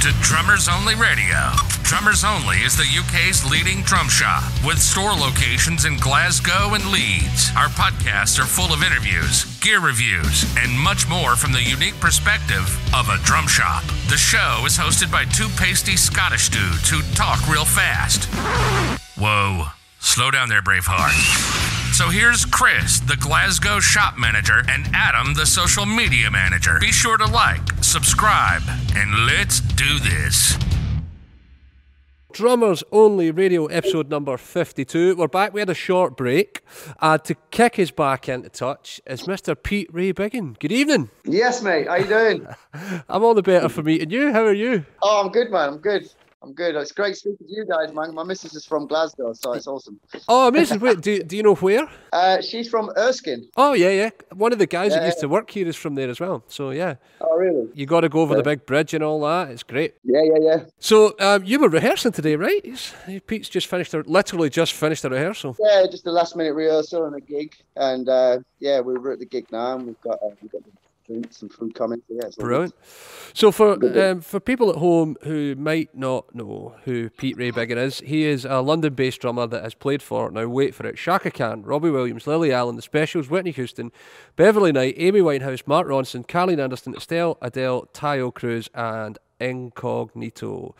to Drummers Only Radio. Drummers Only is the UK's leading drum shop with store locations in Glasgow and Leeds. Our podcasts are full of interviews, gear reviews, and much more from the unique perspective of a drum shop. The show is hosted by two pasty Scottish dudes who talk real fast. Whoa, slow down there, Braveheart. So here's Chris, the Glasgow shop manager, and Adam, the social media manager. Be sure to like, subscribe, and let's do this. Drummers Only Radio episode number 52. We're back. We had a short break. Uh, to kick us back into touch is Mr. Pete Ray Biggin. Good evening. Yes, mate. How you doing? I'm all the better for meeting you. How are you? Oh, I'm good, man. I'm good. I'm good. It's great speaking to you guys, man. My missus is from Glasgow, so it's awesome. Oh, amazing. Wait, do, do you know where? Uh, she's from Erskine. Oh, yeah, yeah. One of the guys that Yeah. used to work here is from there as well. So, yeah. Oh, really? You got to go over Yeah. the big bridge and all that. It's great. Yeah, yeah, yeah. So, um, you were rehearsing today, right? Pete's just finished, a, literally just finished a rehearsal. Yeah, just a last minute rehearsal and a gig, and uh, yeah, we're at the gig now, and we've got uh, we've got the and food coming. So yeah, Brilliant. So for um, for people at home who might not know who Pete Ray Biggin is, he is a London-based drummer that has played for now wait for it Chaka Khan, Robbie Williams, Lily Allen, The Specials, Whitney Houston, Beverly Knight, Amy Winehouse, Mark Ronson, Carleen Anderson, Estelle Adele, Taio Cruz, and Incognito.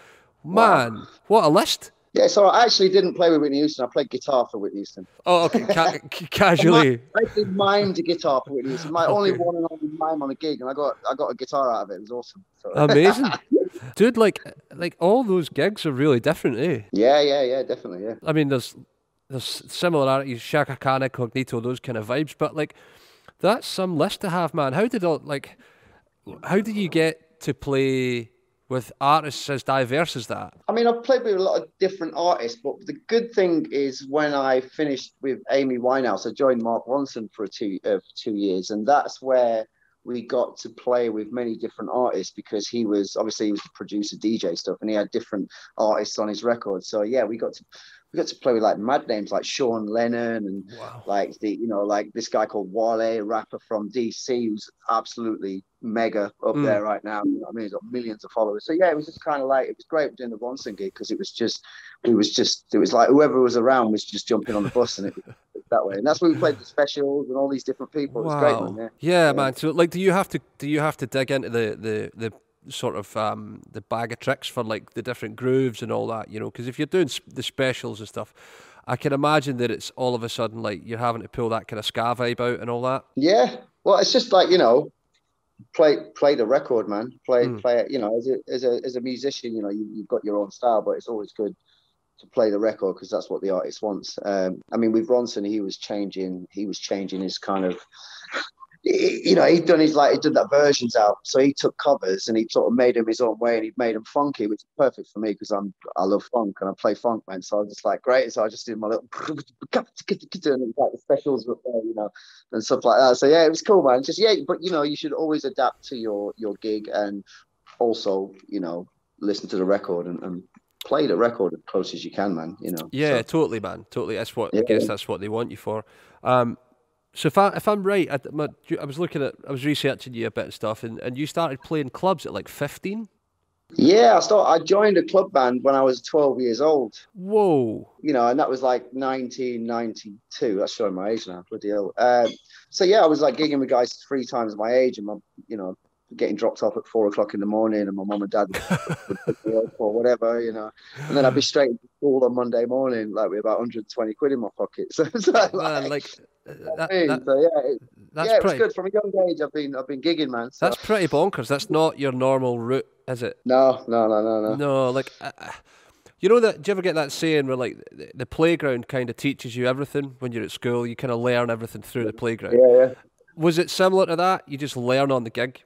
Man, what a list! Yeah, so I actually didn't play with Whitney Houston. I played guitar for Whitney Houston. Oh, okay, ca- ca- casually. I actually mimed a guitar for Whitney Houston. My only one and only mime on the gig, and I got I got a guitar out of it. It was awesome. So. Amazing, dude. Like, like all those gigs are really different, eh? yeah, yeah, yeah, definitely, yeah. I mean, there's there's similarities, Chaka Khan, Incognito, those kind of vibes. But like, that's some list to have, man. How did all like, how did you get to play with artists as diverse as that? I mean, I've played with a lot of different artists, but the good thing is when I finished with Amy Winehouse, I joined Mark Ronson for two uh, two years, and that's where we got to play with many different artists because he was obviously he was the producer, DJ stuff, and he had different artists on his record. So yeah, we got to we got to play with like mad names like Sean Lennon and Wow. like the you know like this guy called Wale, a rapper from DC, who's absolutely mega up Mm. there right now. You know I mean, he's got millions of followers. So yeah, it was just kind of like it was great doing the Ronson gig because it was just it was just it was like whoever was around was just jumping on the bus and it that way. And that's when we played the specials and all these different people. Was great, man. Yeah. Yeah, man. So like, do you have to do you have to dig into the the the sort of um the bag of tricks for like the different grooves and all that? You know, because if you're doing s- the specials and stuff. I can imagine that it's all of a sudden like you're having to pull that kind of ska vibe out and all that. Yeah. Well, it's just like you know, play play the record, man. Play Mm. play it. You know, as a as a as a musician, you know, you, you've got your own style, but it's always good to play the record because that's what the artist wants. Um, I mean, with Ronson, he was changing. He was changing his kind of. You know, he'd done his like he did that versions out, so he took covers and he sort of made them his own way, and he made them funky, which is perfect for me because I'm I love funk and I play funk, man. So I was just like, great. So I just did my little and it was like the specials were there, you know and stuff like that. So yeah, it was cool, man. Just yeah, but you know, you should always adapt to your your gig and also, you know, listen to the record and, and play the record as close as you can, man. You know. Yeah, So, totally, man. Totally. That's what I guess that's what they want you for. Um, so if I if I'm right, I, my, I was looking at I was researching you a bit and stuff, and, and you started playing clubs at like 15. yeah, I start. I joined a club band when I was 12 years old. Whoa. You know, and that was like 1992. That's showing my age now. Bloody hell. Um, so yeah, I was like gigging with guys three times my age, and my, you know, getting dropped off at four o'clock in the morning, and my mum and dad would pick me up or whatever, you know. And then I'd be straight to school on Monday morning, like with about 120 quid in my pocket. So it's like, Man, like uh, that, hey, that- so yeah, it, that's yeah, pretty good from a young age. I've been I've been gigging, man. So. that's pretty bonkers. That's not your normal route, is it? no, no, no, no, no. No, like uh, uh, you know that. Do you ever get that saying where like the, the playground kind of teaches you everything when you're at school? You kind of learn everything through the playground. Yeah, yeah. Was it similar to that? You just learn on the gig,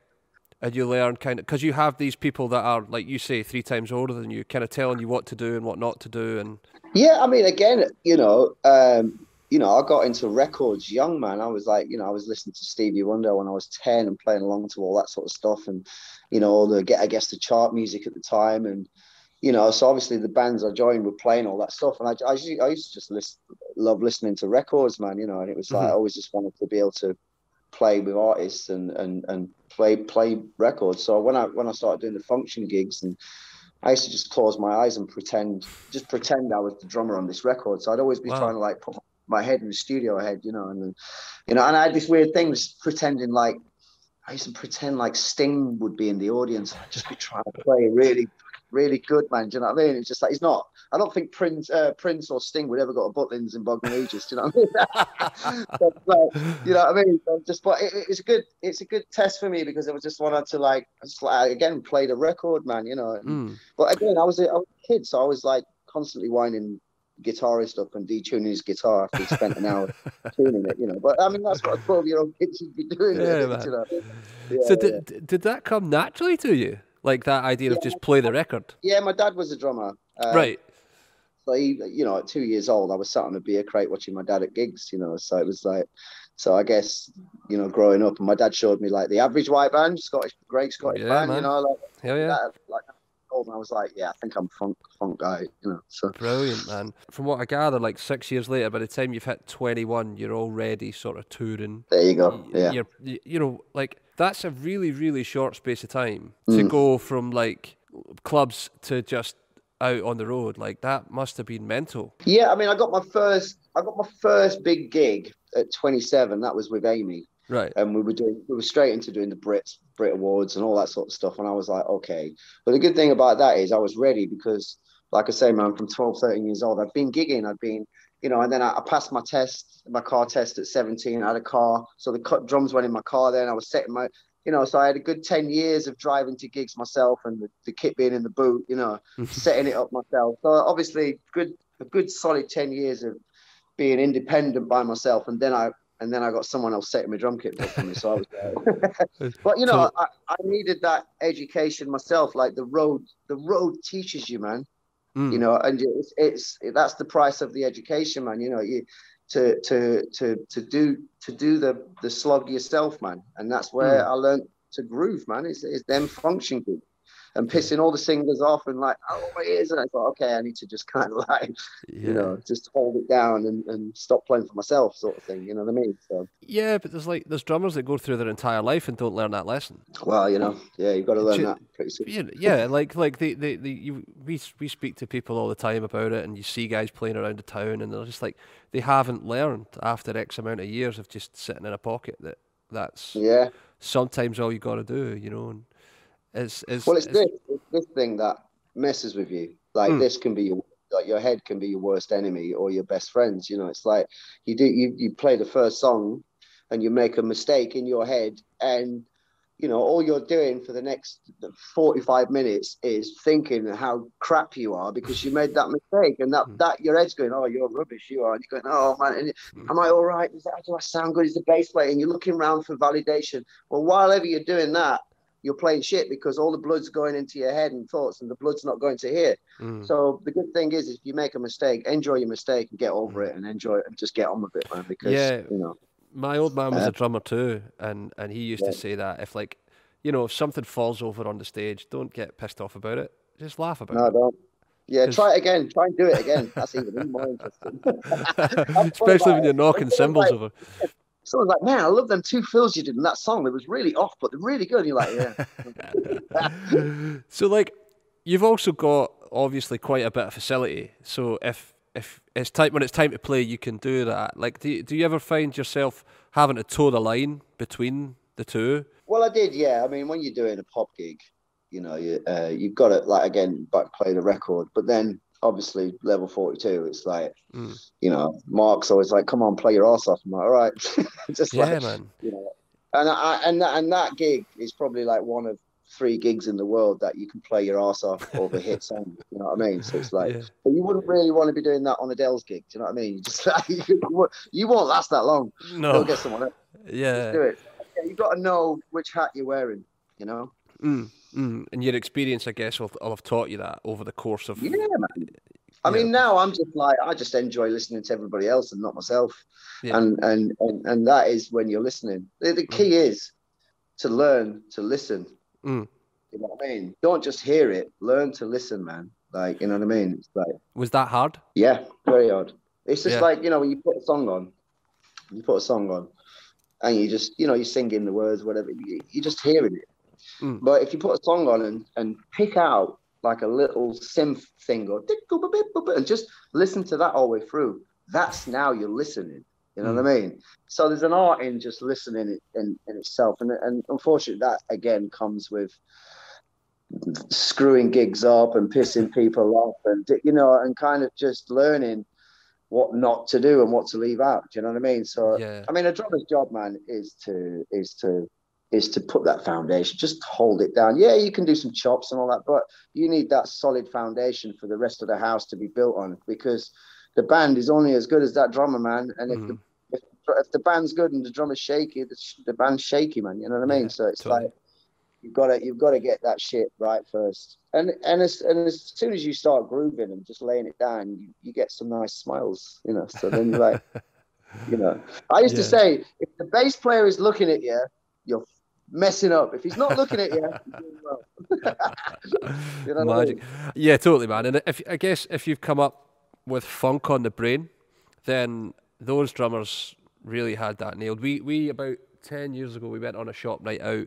and you learn kind of because you have these people that are like you say three times older than you, kind of telling you what to do and what not to do, and Yeah, I mean, again, you know, um, you know, I got into records young, man. I was like, you know, I was listening to Stevie Wonder when I was ten and playing along to all that sort of stuff, and you know, all the get, I guess, the chart music at the time, and you know, so obviously the bands I joined were playing all that stuff, and I, I, I used to just listen, love listening to records, man. You know, and it was like I always just wanted to be able to play with artists and and and play play records. So when I when I started doing the function gigs and I used to just close my eyes and pretend, just pretend I was the drummer on this record. So I'd always be wow. trying to like put my head in the studio head, you know, and then, you know, and I had this weird thing, just pretending like I used to pretend like Sting would be in the audience. I'd just be trying to play really, really good, man. Do you know what I mean? It's just like he's not. I don't think Prince, uh, Prince or Sting would ever go to Butlins in Bognor Regis. Do you know what I mean? like, you know what I mean? just, but it, it's a good, it's a good test for me because I was just wanted to like, just like again play the record, man. You know. Mm. But again, I was, a, I was a kid, so I was like constantly whining guitarist up and detuning his guitar after he spent an hour tuning it, you know. But I mean, that's what a 12 year old kid should be doing. Yeah, it, you know? yeah, so, did, yeah. did that come naturally to you? Like that idea of just play the record? Yeah, my dad was a drummer. Uh, right. So, he, you know, at two years old, I was sat on a beer crate watching my dad at gigs, you know. So it was like, so I guess, you know, growing up, and my dad showed me like the average white band, Scottish, great Scottish yeah, band, man. you know, like, Hell yeah. That, like and I was like, yeah, I think I'm funk funk guy, you know. So brilliant, man. From what I gather, like six years later, by the time you've hit 21, you're already sort of touring. There you go. Yeah. You're, you know, like that's a really, really short space of time to mm. go from like clubs to just out on the road. Like that must have been mental. Yeah, I mean, I got my first, I got my first big gig at 27. That was with Amy. Right. And we were doing, we were straight into doing the Brits, Brit Awards and all that sort of stuff. And I was like, okay. But the good thing about that is I was ready because, like I say, man, from 12, 13 years old, I've been gigging, I've been, you know, and then I, passed my test, my car test at 17. I had a car. So the cut drums went in my car then. I was setting my, you know, so I had a good 10 years of driving to gigs myself and the, the kit being in the boot, you know, setting it up myself. So obviously good, a good solid 10 years of being independent by myself. And then I and then I got someone else setting my drum kit for me. So I was there. but you know, I, I, needed that education myself. Like the road, the road teaches you, man. Mm. You know, and it's, it's that's the price of the education, man. You know, you to to to to do to do the the slog yourself, man. And that's where mm. I learned to groove, man. It's, it's them function group and pissing all the singers off and like, oh, it is. And I thought, okay, I need to just kind of like, yeah. you know, just hold it down and, and stop playing for myself, sort of thing. You know what I mean? So yeah, but there's like there's drummers that go through their entire life and don't learn that lesson. Well, you know, yeah, you've got to learn that pretty soon. Yeah, yeah, like like the the, the you, we we speak to people all the time about it, and you see guys playing around the town, and they're just like they haven't learned after X amount of years of just sitting in a pocket that that's yeah sometimes all you got to do, you know. And, it's, it's, well, it's, it's, this it's this thing that messes with you. Like mm. this can be your like your head can be your worst enemy or your best friends. You know, it's like you do you you play the first song and you make a mistake in your head and you know all you're doing for the next 45 minutes is thinking how crap you are because you made that mistake and that hmm. that your head's going oh you're rubbish you are and you're going oh man hmm. am i all right is that, do i sound good is the bass playing and you're looking around for validation well while ever you're doing that you're playing shit because all the blood's going into your head and thoughts and the blood's not going to here. Mm. So the good thing is if you make a mistake, enjoy your mistake and get over mm. it and enjoy it and just get on with it, man. Because yeah, you know. My old man was uh, a drummer too, and, and he used yeah. to say that if like you know, if something falls over on the stage, don't get pissed off about it. Just laugh about no, it. No, don't. Yeah, try it again. Try and do it again. That's even more interesting. Especially when you're knocking cymbals over someone's like, "Man, I love them two fills you did in that song. It was really off, but they're really good." And you're like, "Yeah." so, like, you've also got obviously quite a bit of facility. So, if if it's time when it's time to play, you can do that. Like, do you, do you ever find yourself having to toe the line between the two? Well, I did. Yeah. I mean, when you're doing a pop gig, you know, you uh, you've got to like again, back play the record, but then obviously level 42 it's like mm. you know mark's always like come on play your ass off. I'm like all right. Just yeah like, man. you know. And I, and that, and that gig is probably like one of three gigs in the world that you can play your ass off over hits song you know what i mean? So it's like yeah. but you wouldn't really want to be doing that on Adele's gig do you know what i mean? You just like you, you won't last that long. No. Go get someone else. Yeah. Just do it. Yeah, you've got to know which hat you're wearing you know? Mm. Mm, and your experience, I guess, will, will have taught you that over the course of. Yeah, man. I mean, now I'm just like I just enjoy listening to everybody else and not myself, yeah. and, and and and that is when you're listening. The, the key mm. is to learn to listen. Mm. You know what I mean? Don't just hear it. Learn to listen, man. Like you know what I mean? It's like was that hard? Yeah, very hard. It's just yeah. like you know when you put a song on, you put a song on, and you just you know you're singing the words, whatever. You, you're just hearing it. Mm. But if you put a song on and, and pick out like a little synth thing or and just listen to that all the way through, that's now you're listening. You know what I mean? So there's an art in just listening in, in itself, and and unfortunately that again comes with screwing gigs up and pissing people off, and you know, and kind of just learning what not to do and what to leave out. Do you know what I mean? So Yeah. I mean, a drummer's job, man, is to is to is to put that foundation, just hold it down. Yeah, you can do some chops and all that, but you need that solid foundation for the rest of the house to be built on because the band is only as good as that drummer, man. And if the mm-hmm. if, if the band's good and the drummer's shaky, the, the band's shaky, man. You know what I mean? Yeah, so it's totally. like you've got to you've got to get that shit right first. And and as and as soon as you start grooving and just laying it down, you, you get some nice smiles, you know. So then you're like, you know, I used to say if the bass player is looking at you, you're messing up. If he's not looking at you, well. You know what I Magic. mean? Yeah, totally, man. And if I guess if you've come up with funk on the brain, then those drummers really had that nailed. We we about ten years ago we went on a shop night out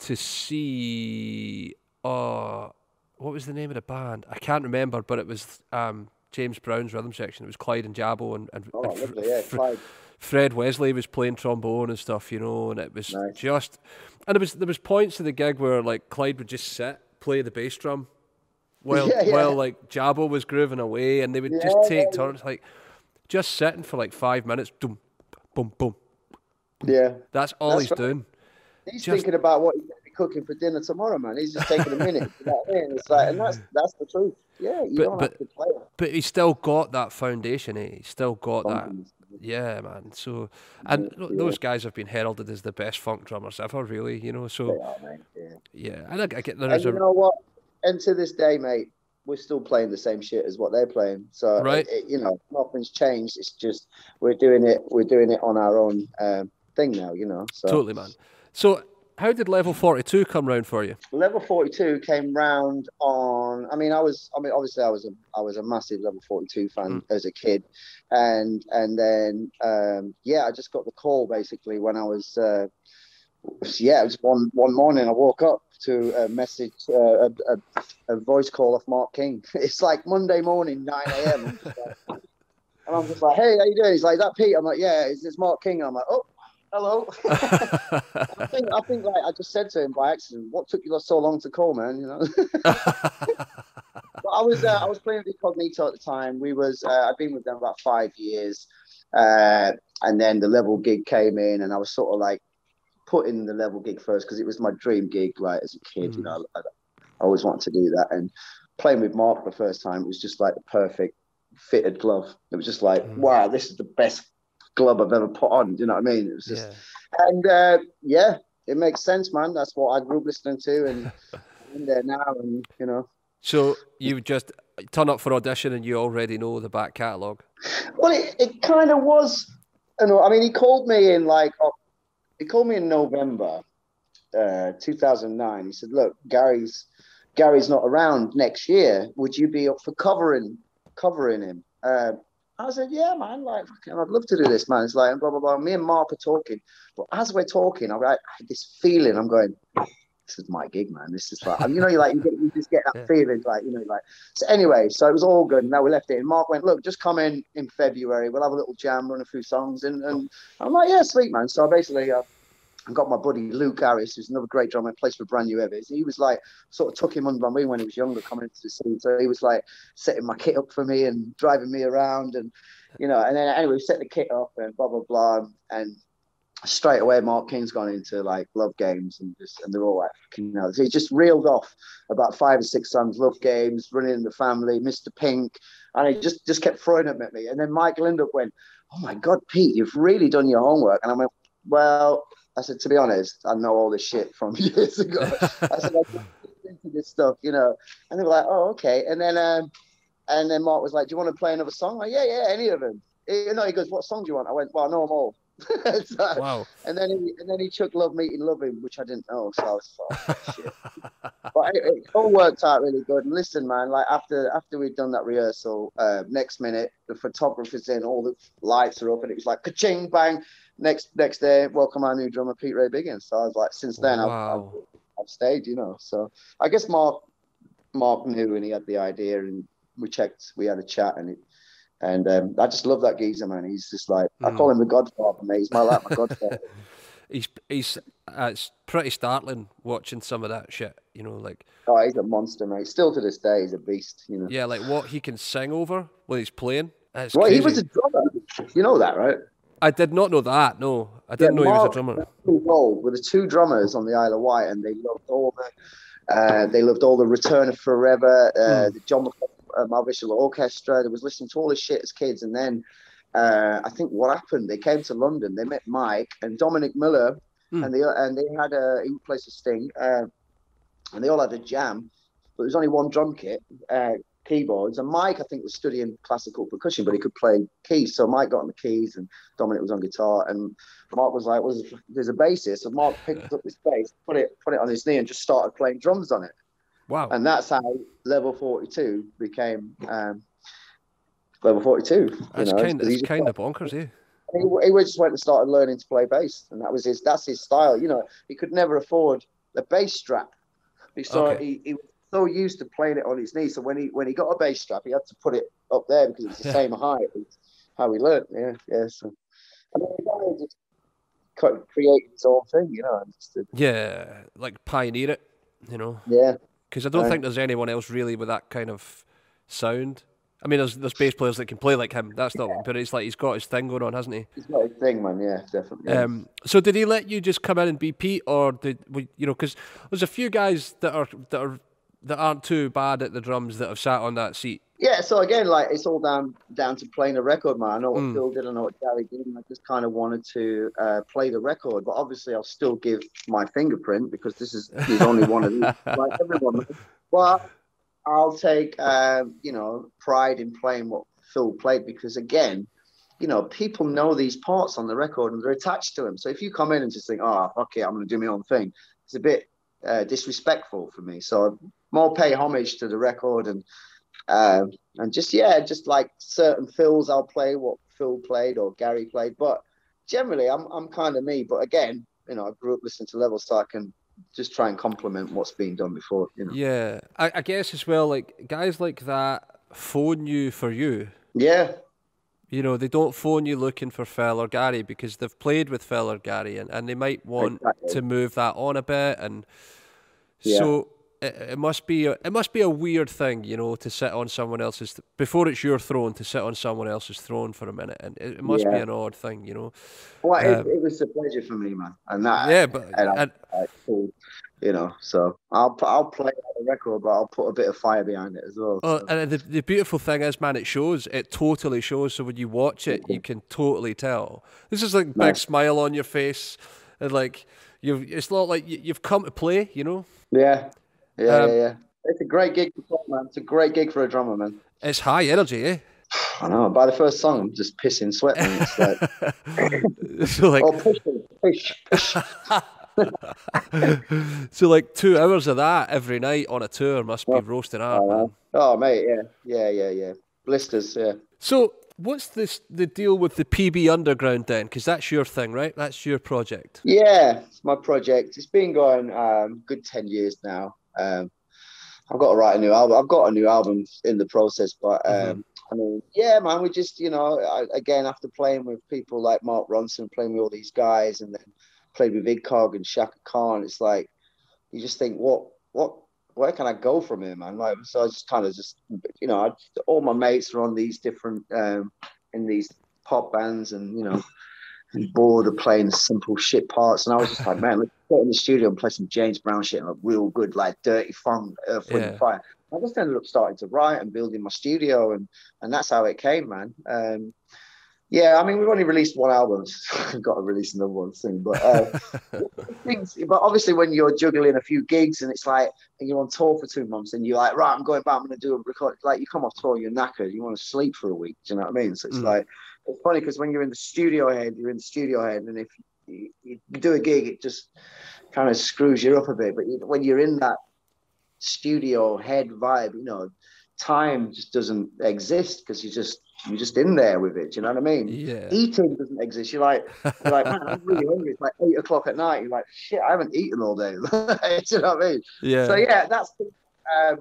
to see uh what was the name of the band? I can't remember, but it was um James Brown's rhythm section. It was Clyde and Jabo and, and, Oh, and lovely, yeah. Clyde. Fred Wesley was playing trombone and stuff, you know, and it was Nice. just, and there was there was points of the gig where like Clyde would just sit, play the bass drum, while Yeah, yeah. while like Jabo was grooving away, and they would just take yeah, turns, like just sitting for like five minutes, boom, boom, boom. Yeah. That's all That's he's right. doing. He's Just- thinking about what he's going to be cooking for dinner tomorrow, man. He's just taking a minute. you know what I mean? It's like, and that's that's the truth. Yeah, you But- don't but- have to play it. But he's still got that foundation, eh? He's still got that. Yeah, man. So, and Yeah, those guys have been heralded as the best funk drummers ever, really. You know, so are. Yeah. yeah, and I, I get there And is you a know what? And to this day, mate, we're still playing the same shit as what they're playing. So Right. it, it- you know, nothing's changed. It's just we're doing it. We're doing it on our own um, thing now. You know. So totally, man. So, how did level forty-two come round for you? level 42 came round on i mean i was i mean obviously i was a i was a massive level 42 fan as a kid. And and then um yeah i just got the call basically when i was uh yeah it was one one morning i woke up to a message uh, a, a, a voice call off mark king. It's like monday morning 9 a.m I'm just like- and i'm just like hey how you doing? He's like is that pete? I'm like yeah it's, it's mark king? I'm like oh hello I think I think like I just said to him by accident, "What took you so long to call, man?" You know. but I was uh, I was playing with Incognito at the time. We was uh, I'd been with them about five years, uh, and then the level gig came in, and I was sort of like putting the level gig first because it was my dream gig, like as a kid. You know, I, I always wanted to do that, and playing with Mark the first time was just like the perfect fitted glove. It was just like, wow, this is the best glove I've ever put on. Do you know what I mean? It was just yeah. and uh, yeah, it makes sense, man. That's what I grew up listening to, and in there now, and you know. So you just turn up for audition and you already know the back catalogue. Well, it, it kind of was. You know, I mean, he called me in like he called me in November, uh, 2009. He said, "Look, Gary's Gary's not around next year. Would you be up for covering covering him?" Uh, I said, "Yeah, man. Like, fucking, I'd love to do this, man." It's like blah blah blah. Me and Mark are talking, but as we're talking, I'm like, I had this feeling. I'm going. This is my gig, man. This is like, you know, you like, you, get, you just get that Yeah. feeling, like, you know, like. So anyway, so it was all good. Now we left it. And Mark went, look, just come in in February. We'll have a little jam, run a few songs, and, and I'm like, yeah, sweet, man. So I basically, uh, I got my buddy Luke Harris, who's another great drummer, plays for Brand New Heavies. He was like, sort of took him under my wing when he was younger, coming into the scene. So he was like setting my kit up for me and driving me around, and you know. And then anyway, we set the kit up and blah blah blah, and straight away, Mark King's gone into like love games and just and they're all like, fucking hell. So he just reeled off about five or six songs, love games, running in the family, Mr. Pink, and he just just kept throwing them at me. And then Mike Lindup went, "Oh my God, Pete, you've really done your homework." And I went, "Well." I said, to be honest, I know all this shit from years ago. I said, I just into this stuff, you know. And they were like, oh, okay. And then, um, and then Mark was like, do you want to play another song? I'm like, yeah, yeah, any of them. You know, he goes, what song do you want? I went, well, I know them all. So- Wow. and then he and then he took Love Meeting Love Him, which I didn't know. So I was like, oh, shit. But but it, it, all worked out really good. And listen, man, like after after we'd done that rehearsal, uh, next minute the photographer's in, all the lights are up, and it was like ka-ching, bang. Next next day, welcome our new drummer Pete Ray Biggins. So I was like, since then wow. I've, I've, I've stayed, you know. So I guess Mark Mark knew and he had the idea, and we checked, we had a chat, and it, and um, I just love that geezer, man. He's just like mm. I hmm. call him the Godfather, mate. He's my like my Godfather. he's he's uh, it's pretty startling watching some of that shit. You know, like oh, he's a monster, mate. Still to this day, he's a beast. You know. Yeah, like what he can sing over when he's playing. It's well, crazy. he was a drummer. You know that, right? I did not know that. No, I didn't yeah, know Mark, he was a drummer. With the two drummers on the Isle of Wight, and they loved all the uh, they loved all the Return of Forever, uh, mm. the John uh, Mahavishnu Orchestra. They was listening to all this shit as kids, and then uh, I think what happened? They came to London. They met Mike and Dominic Miller, mm. and they and they had a he plays a sting, uh, and they all had a jam. But there was only one drum kit, uh, keyboards, and Mike I think was studying classical percussion, but he could play keys. So Mike got on the keys, and Dominic was on guitar, and Mark was like, "Was well, there's a bassist?" So Mark picked up this bass, put it put it on his knee, and just started playing drums on it. Wow! And that's how Level Forty Two became. Um, level 42. That's kind, of, kind of bonkers, yeah. He, he just went and started learning to play bass, and that was his. That's his style. You know, he could never afford a bass strap. He saw okay. he, he was so used to playing it on his knee. So when he when he got a bass strap, he had to put it up there because it's the yeah. same height how he learned. Yeah, yeah. So I mean, he just create his own thing, you know. Yeah, like pioneer it, you know. Yeah. Because I don't think there's anyone else really with that kind of sound. I mean, there's there's bass players that can play like him. That's not, yeah. but it's like he's got his thing going on, hasn't he? He's got his thing, man. Yeah, definitely. Um, so did he let you just come in and be Pete, or did we, you know? Because there's a few guys that are that are that aren't too bad at the drums that have sat on that seat. Yeah. So again, like it's all down down to playing the record, man. I know what mm. Phil did, I know what Gary did, and I just kind of wanted to uh, play the record. But obviously, I'll still give my fingerprint because this is there's only one of these, like everyone. But I'll take uh, you know pride in playing what Phil played because again, you know, people know these parts on the record and they're attached to them. So if you come in and just think, oh, okay, I'm going to do my own thing, it's a bit uh, disrespectful for me. So more pay homage to the record and uh, and just yeah, just like certain fills, I'll play what Phil played or Gary played. But generally, I'm I'm kind of me. But again, you know, I grew up listening to Level, so I can just try and complement what's been done before. You know. Yeah, I, I guess as well, like guys like that phone you for you. Yeah. You know, they don't phone you looking for Phil or Gary because they've played with Phil or Gary and, and they might want exactly. to move that on a bit and yeah. so it, it, must be a, it must be a weird thing, you know, to sit on someone else's th- before it's your throne to sit on someone else's throne for a minute, and it, it must yeah. be an odd thing, you know. Well, um, it, it, was a pleasure for me, man, and that yeah, but and, and, I, you know, so I'll I'll play the record, but I'll put a bit of fire behind it as well. Oh, so. and the the beautiful thing is, man, it shows. It totally shows. So when you watch it, you can totally tell. This is like nice. big smile on your face, and like you've. It's not like you've come to play, you know. Yeah, yeah, um, yeah, yeah. It's a great gig play, man. It's a great gig for a drummer, man. It's high energy, eh? I know. By the first song, I'm just pissing sweat. Man. It's like, so like, oh, push, push, push. so like two hours of that every night on a tour must be oh, roasting hard. Oh, oh, mate, yeah, yeah, yeah, yeah. Blisters, yeah. So what's this the deal with the PB Underground then? Because that's your thing, right? That's your project. Yeah, it's my project. It's been going um, good ten years now. Um, I've got to write a new album. I've got a new album in the process, but um, mm-hmm. I mean, yeah, man, we just, you know, I, again, after playing with people like Mark Ronson, playing with all these guys, and then played with Cog and Chaka Khan, it's like you just think, what, what, where can I go from here, man? Like, so I just kind of just, you know, I, all my mates are on these different, um, in these pop bands, and you know, and bored of playing simple shit parts. And I was just like, man, in the studio and play some James Brown shit, like real good, like dirty funk, Earth, Wind, yeah. Fire. I just ended up starting to write and building my studio, and and that's how it came, man. Um, yeah, I mean, we've only released one album. Got to release another one soon. But uh, things, but obviously, when you're juggling a few gigs and it's like and you're on tour for two months and you're like, right, I'm going back, I'm going to do a record. Like you come off tour, you're knackered, you want to sleep for a week. Do you know what I mean? So it's mm. like it's funny because when you're in the studio head, you're in the studio head, and if you, you do a gig, it just kind of screws you up a bit. But when you're in that studio head vibe. You know, time just doesn't exist because you just you're just in there with it. Do you know what I mean? Yeah. Eating doesn't exist. You're like, you're like, man, I'm really hungry. It's like eight o'clock at night. You're like, shit, I haven't eaten all day. Do you know what I mean? Yeah. So yeah, that's um,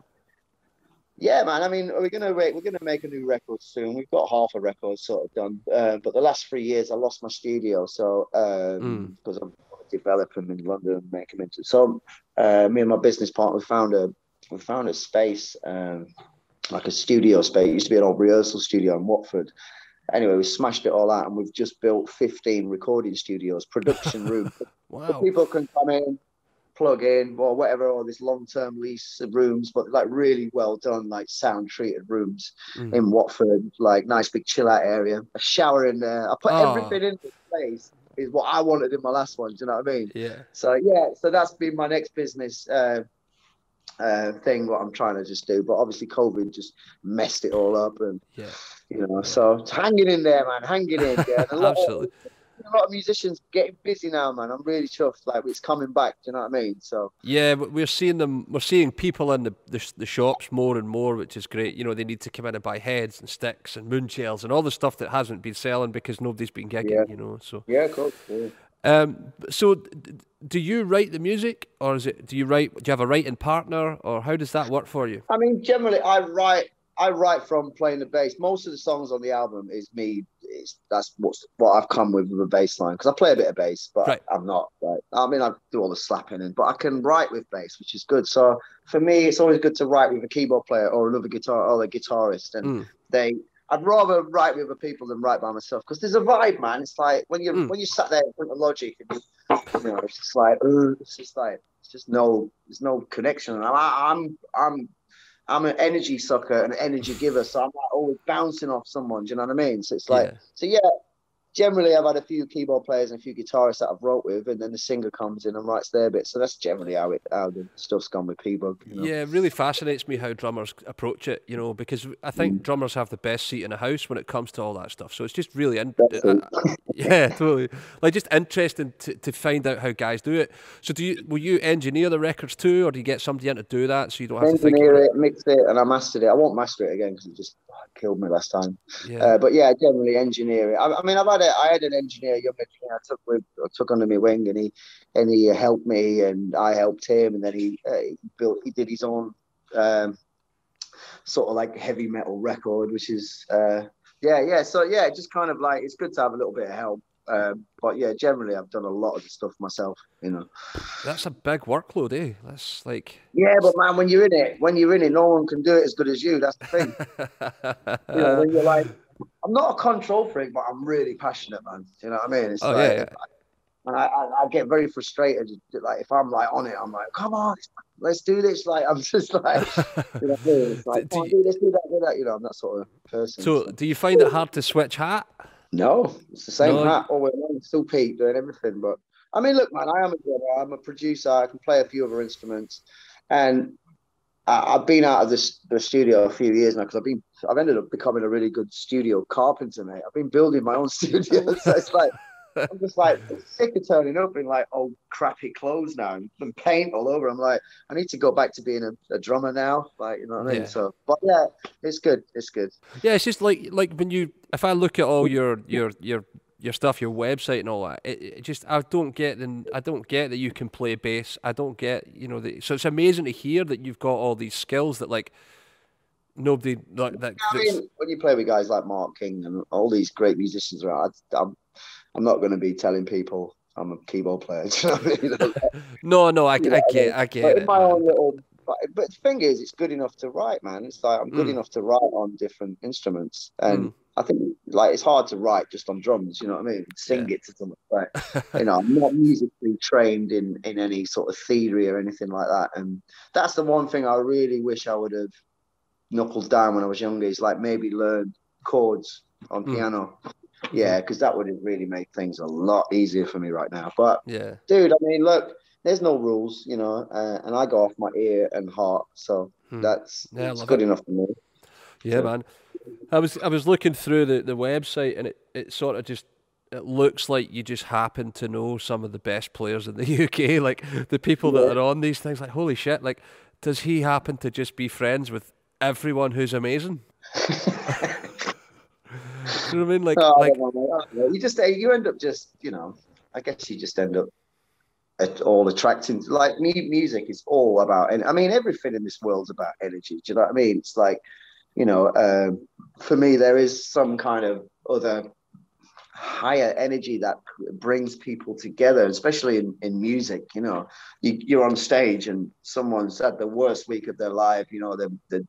yeah, man. I mean, we're gonna we're gonna make a new record soon. We've got half a record sort of done, uh, but the last three years I lost my studio, so um, because I'm developing in London and make them into. So uh, me and my business partner we found a we found a space, um, like a studio space. It used to be an old rehearsal studio in Watford. Anyway, we smashed it all out, and we've just built 15 recording studios, production rooms. wow. People can come in, plug in or whatever, or this long-term lease of rooms, but like really well done, like sound treated rooms Mm. in Watford, like nice big chill out area, a shower in there. I put Oh. everything in this place is what I wanted in my last one. Do you know what I mean? Yeah. So yeah, so that's been my next business uh, uh, thing. What I'm trying to just do, but obviously COVID just messed it all up, and Yeah. you know, so hanging in there, man, hanging in. Yeah, And a lot of- Absolutely. A lot of musicians getting busy now, man. I'm really chuffed. Like it's coming back. Do you know what I mean? So Yeah, we're seeing them. We're seeing people in the, the the shops more and more, which is great. You know, they need to come in and buy heads and sticks and moon shells and all the stuff that hasn't been selling because nobody's been gigging. Yeah. You know, so yeah, cool. Yeah. um, so do you write the music, or is it? Do you write? Do you have a writing partner, or how does that work for you? I mean, generally, I write. I write from playing the bass. Most of the songs on the album is me. It's that's what's what I've come with with a bass line because I play a bit of bass, but Right. I'm not like. I mean, I do all the slapping in, but I can write with bass, which is good. So for me, it's always good to write with a keyboard player or another guitar or a guitarist, and Mm. they. I'd rather write with other people than write by myself because there's a vibe, man. It's like when you Mm. when you sat there in front of Logic and you, you know, it's just like, it's just like, it's just no, there's no connection. And I, I'm, I'm, I'm an energy sucker, an energy giver, so I'm like always bouncing off someone. Do you know what I mean? So it's like, Yeah. so yeah. Generally, I've had a few keyboard players and a few guitarists that I've wrote with, and then the singer comes in and writes their bit. So that's generally how it, how the stuff's gone with P-Bug. You know? Yeah, it really fascinates me how drummers approach it, you know, because I think drummers have the best seat in the house when it comes to all that stuff. So it's just really, in- uh, uh, yeah, totally. Like just interesting to, to find out how guys do it. So do you will you engineer the records too, or do you get somebody in to do that so you don't have to think? Engineer it, mix it, and I mastered it. I won't master it again because it just killed me last time. Yeah. Uh, but yeah, generally engineer it. I, I mean, I've had a, I had an engineer, young engineer, I took with, I took under my wing, and he, and he helped me, and I helped him, and then he, uh, he built, he did his own, um, sort of like heavy metal record, which is, uh, yeah, yeah. So yeah, just kind of like it's good to have a little bit of help. Um, but yeah, generally I've done a lot of the stuff myself, you know. That's a big workload, eh? That's like. Yeah, but man, when you're in it, when you're in it, no one can do it as good as you. That's the thing. you know, when you're like, I'm not a control freak, but I'm really passionate, man. You know what I mean? It's Oh, like, yeah, yeah. And I, I, I get very frustrated. Like if I'm like on it, I'm like, come on, let's do this. Like I'm just like, you know, it's like, do, oh, do, this, do that, do that. You know, I'm that sort of person. so do you find it hard to switch hat? No, it's the same No. hat all way along. Still Pete doing everything. But I mean, look, man, I am a drummer. I'm a producer. I can play a few other instruments, and I, I've been out of this the studio a few years now because I've been I've ended up becoming a really good studio carpenter, mate. I've been building my own studio, so it's like. I'm just like sick of turning up in like old crappy clothes now and, and paint all over. I'm like, I need to go back to being a, a drummer now. Like, you know what I mean? Yeah. So, but yeah, it's good. It's good. Yeah, it's just like like when you if I look at all your your your your stuff, your website and all that, it, it just I don't get then I don't get that you can play bass. I don't get you know the, so it's amazing to hear that you've got all these skills that like nobody like that. I mean, when you play with guys like Mark King and all these great musicians around, I, I'm, I'm not going to be telling people I'm a keyboard player. You know I mean? no, no, I, Yeah, I get I get but in my man. own little. But, but the thing is, it's good enough to write, man. It's like I'm good Mm. enough to write on different instruments, and Mm. I think like it's hard to write just on drums. You know what I mean? Sing Yeah. it to someone. Like, you know, I'm not musically trained in in any sort of theory or anything like that, and that's the one thing I really wish I would have knuckled down when I was younger. Is like maybe learn chords on Mm. piano. Yeah, because that would have really made things a lot easier for me right now. But Yeah, dude, I mean, look, there's no rules, you know, uh, and I go off my ear and heart, so Hmm. that's Yeah, good it. enough for me. yeah, man. I was I was looking through the, the website and it, it sort of just it looks like you just happen to know some of the best players in the UK, like the people that are on these things. Like holy shit! Like does he happen to just be friends with everyone who's amazing? you know what I mean? Like, Oh, like know. you just you end up just you know I guess you just end up at all attracting like mu- music is all about and I mean everything in this world's about energy. Do you know what I mean? It's like you know um, for me there is some kind of other higher energy that brings people together, especially in, in music. You know, you, you're on stage and someone's had the worst week of their life. You know, the the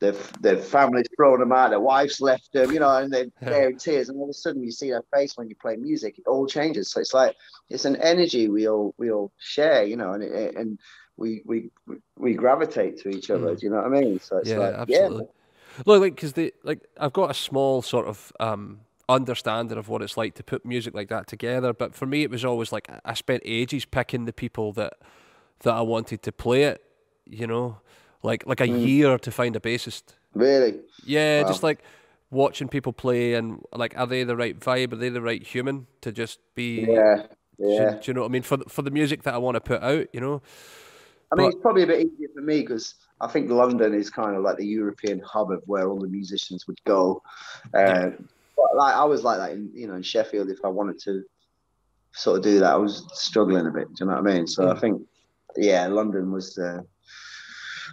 their, their family's thrown them out, their wife's left them, you know, and they're, they're in tears. And all of a sudden, you see their face when you play music, it all changes. So it's like it's an energy we all we all share, you know, and it, and we we we gravitate to each other. Mm. Do you know what I mean? So it's yeah, like absolutely. Look, like because they like I've got a small sort of um understanding of what it's like to put music like that together. But for me, it was always like I spent ages picking the people that that I wanted to play it. You know, like like a Mm. year to find a bassist. yeah, really. Yeah, Wow. just like watching people play and like, are they the right vibe? Are they the right human to just be? Yeah, yeah. do you know what I mean? For the, for the music that I want to put out, you know. I mean, But- it's probably a bit easier for me because I think London is kind of like the European hub of where all the musicians would go. Uh, but like I was like that in you know in Sheffield. If I wanted to sort of do that, I was struggling a bit. Do you know what I mean? So I Mm. think, yeah, London was uh,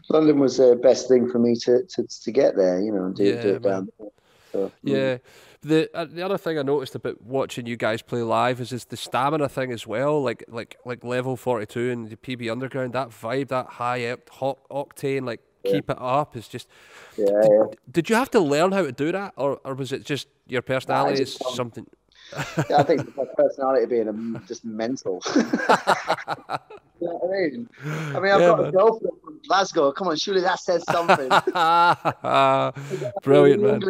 London was the best thing for me to to, to get there. You know, and do, Yeah, do it down. there. So, mm. Yeah. The uh, the other thing I noticed about watching you guys play live is is the stamina thing as well. Like like like level forty two and the PB Underground, that vibe, that high oct- hot octane, like keep it up is just. yeah, yeah. Did you have to learn how to do that, or or was it just your personality is something? Yeah, I think my personality being a, just mental. you know what I mean? I mean, I've Yeah, got man. a girlfriend from Glasgow. Come on, surely that says something. brilliant, man.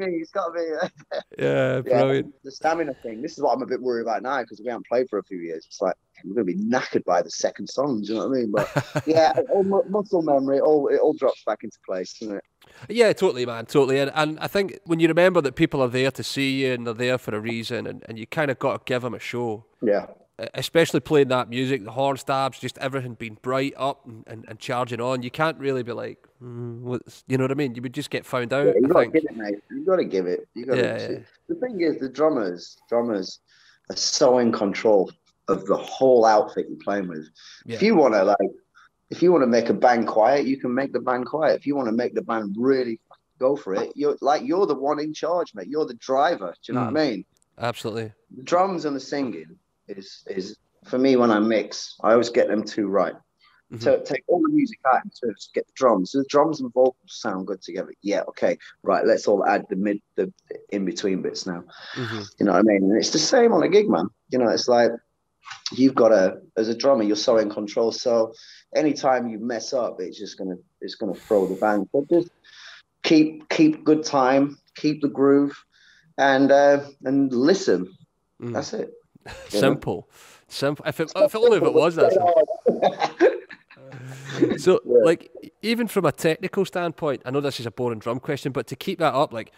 English, Like me, it's got to be. Yeah, Yeah, the stamina thing. This is what I'm a bit worried about now because we haven't played for a few years. It's like we're going to be knackered by the second song. Do you know what I mean? But yeah, all mu- muscle memory, all it all drops back into place, doesn't it? Yeah, totally, man, totally. And, and I think when you remember that people are there to see you and they're there for a reason, and, and you kind of got to give them a show, Yeah. Especially playing that music, the horn stabs, just everything being bright up and, and, and charging on. You can't really be like, mm, what's, you know what I mean? You would just get found out. Yeah, you got to give it, mate. You got to give it. You got to. Yeah, yeah. The thing is, the drummers, drummers are so in control of the whole outfit you're playing with. Yeah. If you want to like, if you want to make a band quiet, you can make the band quiet. If you want to make the band really go for it, you're like you're the one in charge, mate. You're the driver. Do you know Mm. what I mean? Absolutely. The drums and the singing is is for me when I mix, I always get them two right. Mhm. So take all the music out and just get the drums. So the drums and vocals sound good together. Yeah, okay, right. Let's all add the mid, the in between bits now. Mhm. You know what I mean? And it's the same on a gig, man. You know, it's like you've got a as a drummer, you're so in control. So anytime you mess up, it's just gonna it's gonna throw the band. But just keep keep good time, keep the groove, and uh, and listen. Mm. That's it. Simple. Simple. If, it, if only if it was that simple. so, yeah. like, even from a technical standpoint, I know this is a boring drum question, but to keep that up, like,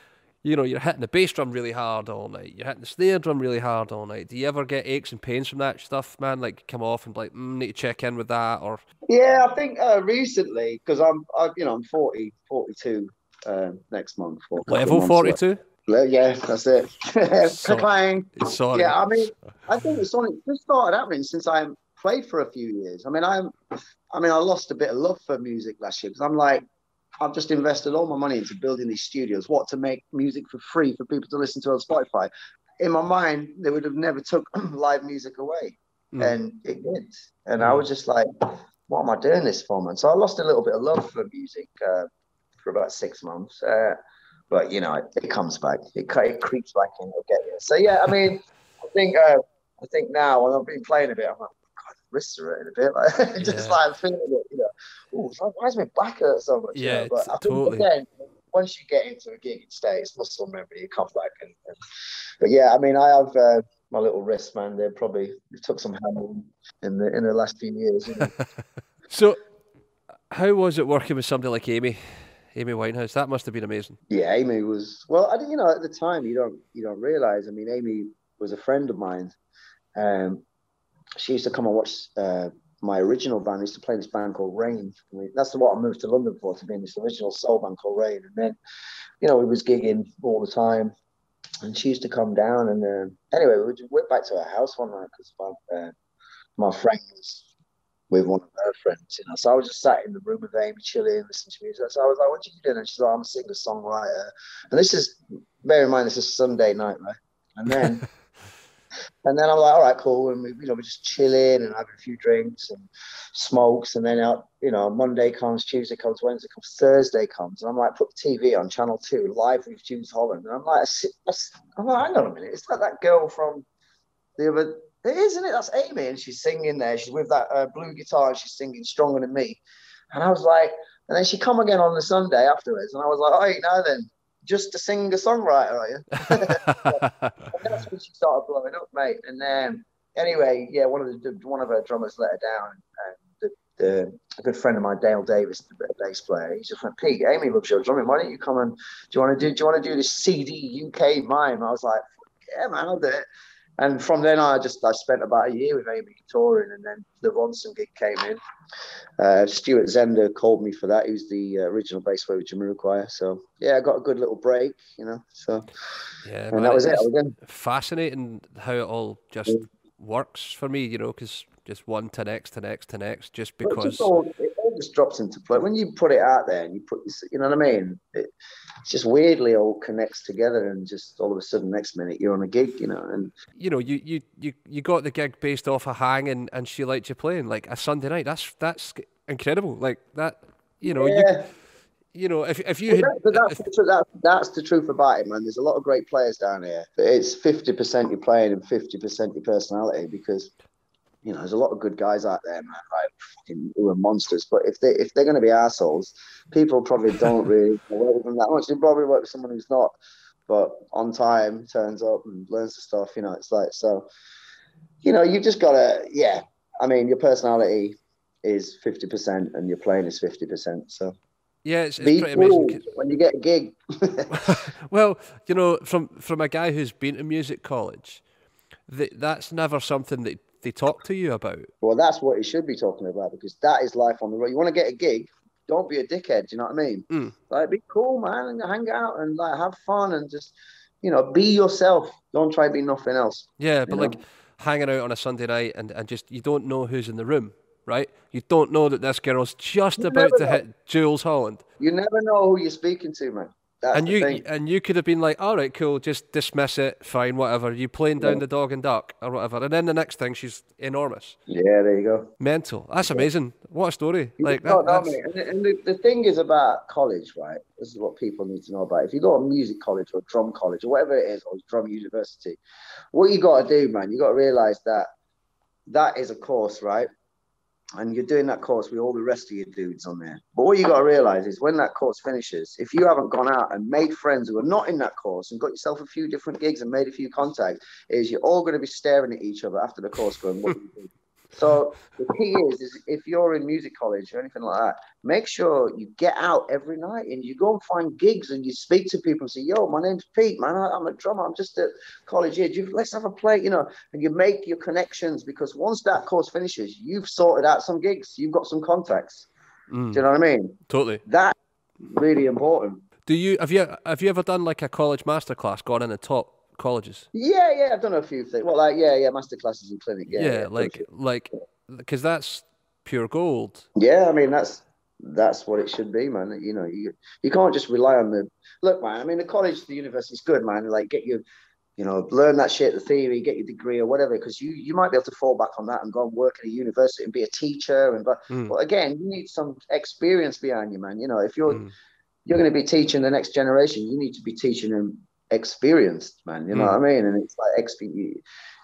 you know, you're hitting the bass drum really hard all night. You're hitting the snare drum really hard all night. Do you ever get aches and pains from that stuff, man? Like, come off and like, mm, need to check in with that, or yeah, I think uh, recently because I'm, I, you know, I'm 40, 42 uh, next month. Level 42. Yeah, that's it. Clang. Sorry. Yeah, I mean, I think it's only just started happening since I played for a few years. I mean, I'm, I mean, I lost a bit of love for music last year because I'm like, I've just invested all my money into building these studios. What to make music for free for people to listen to on Spotify? In my mind, they would have never took live music away, Mm. and it did. And I was just like, what am I doing this for, man? So I lost a little bit of love for music uh, for about six months. Uh, but you know, it, it comes back. It, it creeps back in. It'll get you. So yeah, I mean, I think uh, I think now when I've been playing a bit, I'm like, God, wrists are hurting a bit. Like, just Yeah. like feeling it. You know, oh, why does my back hurt so much? you Yeah, know? but it's- totally. again, once you get into a gig, it stays muscle memory. You come back and, and but yeah, I mean, I have. Uh, my little wrist, man. They probably they took some handling in the in the last few years. You know? So, how was it working with somebody like Amy, Amy Winehouse? That must have been amazing. Yeah, Amy was well. I you know, at the time you don't you don't realize. I mean, Amy was a friend of mine. Um, she used to come and watch uh, my original band. I used to play in this band called Rain. I mean, that's what I moved to London for to be in this original soul band called Rain. And then, you know, we was gigging all the time, and she used to come down. And uh, anyway, we went back to her house one night because my uh, my friend was with one of her friends, you know. So I was just sat in the room with Amy, chilling, listening to music. So I was like, "What are you doing?" And she's like, "I'm a singer songwriter." And this is, bear in mind, this is Sunday night, right? And then. And then I'm like, all right, cool. And we, you know, we're just chilling and having a few drinks and smokes. And then, out, you know, Monday comes, Tuesday comes, Wednesday comes, Thursday comes. And I'm like, put the TV on channel two, live with Jools Holland. And I'm like, I'm like, hang on a minute. It's like that girl from the other, isn't it? That's Amy. And she's singing there. She's with that uh, blue guitar and she's singing Stronger Than Me. And I was like, and then she come again on the Sunday afterwards. And I was like, oh, now then, just a singer songwriter, are you? And that's when she started blowing up, mate. And then anyway, yeah, one of the one of her drummers let her down, and the, the a good friend of mine, Dale Davis, the bass player, he just went, Pete, Amy loves your drumming. Why don't you come and do you want to do do you want to do this CD UK mime? I was like, yeah, man, I'll do it. And from then on, I just I spent about a year with Amy touring, and then the Ronson gig came in. Uh, Stuart Zender called me for that. He was the uh, original bass player with Jamiroquai. So yeah, I got a good little break, you know. So yeah, and that was it. Was fascinating how it all just yeah. works for me, you know, because just one to next to next to next, just because just drops into play when you put it out there and you put, you know what I mean? It, just weirdly all connects together, and just all of a sudden, next minute you're on a gig, you know. And you know, you you you, you got the gig based off a hang, and, and she liked you playing like a Sunday night. That's that's incredible. Like that, you know. Yeah. You, you know, if, if you had, that's, if, that's, that's the truth about it, man. There's a lot of great players down here, but it's 50% you're playing and 50% your personality because you know, there's a lot of good guys out there, man, like fucking who are monsters. But if they if they're going to be assholes, people probably don't really work with them that much. They probably work with someone who's not, but on time turns up and learns the stuff. You know, it's like so. You know, you've just got to, yeah. I mean, your personality is fifty percent, and your playing is fifty percent. So. Yeah, it's, it's pretty cool amazing. When you get a gig. well, you know, from from a guy who's been to music college, that that's never something that they talk to you about? Well, that's what he should be talking about because that is life on the road. You want to get a gig, don't be a dickhead. Do you know what I mean? Mm. Like, be cool, man, and hang out and like have fun and just, you know, be yourself. Don't try to be nothing else. Yeah, but like hanging out on a Sunday night and, and just you don't know who's in the room, right? You don't know that this girl's just you about to know. hit Jools Holland. You never know who you're speaking to, man. That's and you thing. and you could have been like, all right, cool, just dismiss it, fine, whatever. You playing down yeah. the dog and duck or whatever, and then the next thing she's enormous. Yeah, there you go. Mental. That's amazing. What a story. Like that, and, and the, the thing is about college, right? This is what people need to know about. If you go to music college or drum college or whatever it is, or drum university, what you got to do, man, you got to realize that that is a course, right? And you're doing that course with all the rest of your dudes on there. But what you got to realize is when that course finishes, if you haven't gone out and made friends who are not in that course and got yourself a few different gigs and made a few contacts, is you're all going to be staring at each other after the course going, what do you do? So the key is, is if you're in music college or anything like that, make sure you get out every night and you go and find gigs and you speak to people and say, "Yo, my name's Pete, man. I, am a drummer. I'm just at college here. You, let's have a play, you know." And you make your connections because once that course finishes, you've sorted out some gigs. You've got some contacts. Mm. Do you know what I mean? Totally. That's really important. Do you have you have you ever done like a college masterclass, gone in and taught colleges? Yeah, yeah, I've done a few things. Well, like yeah, yeah, master classes in clinic. Yeah, yeah, yeah like like because that's pure gold. Yeah, I mean that's that's what it should be, man. You know, you you can't just rely on the look, man. I mean, the college, the university is good, man. Like get you, you know, learn that shit, the theory, get your degree or whatever, because you you might be able to fall back on that and go and work at a university and be a teacher. And but, mm. but again, you need some experience behind you, man. You know, if you're mm. you're going to be teaching the next generation, you need to be teaching them experienced, man. You know mm. what I mean? And it's like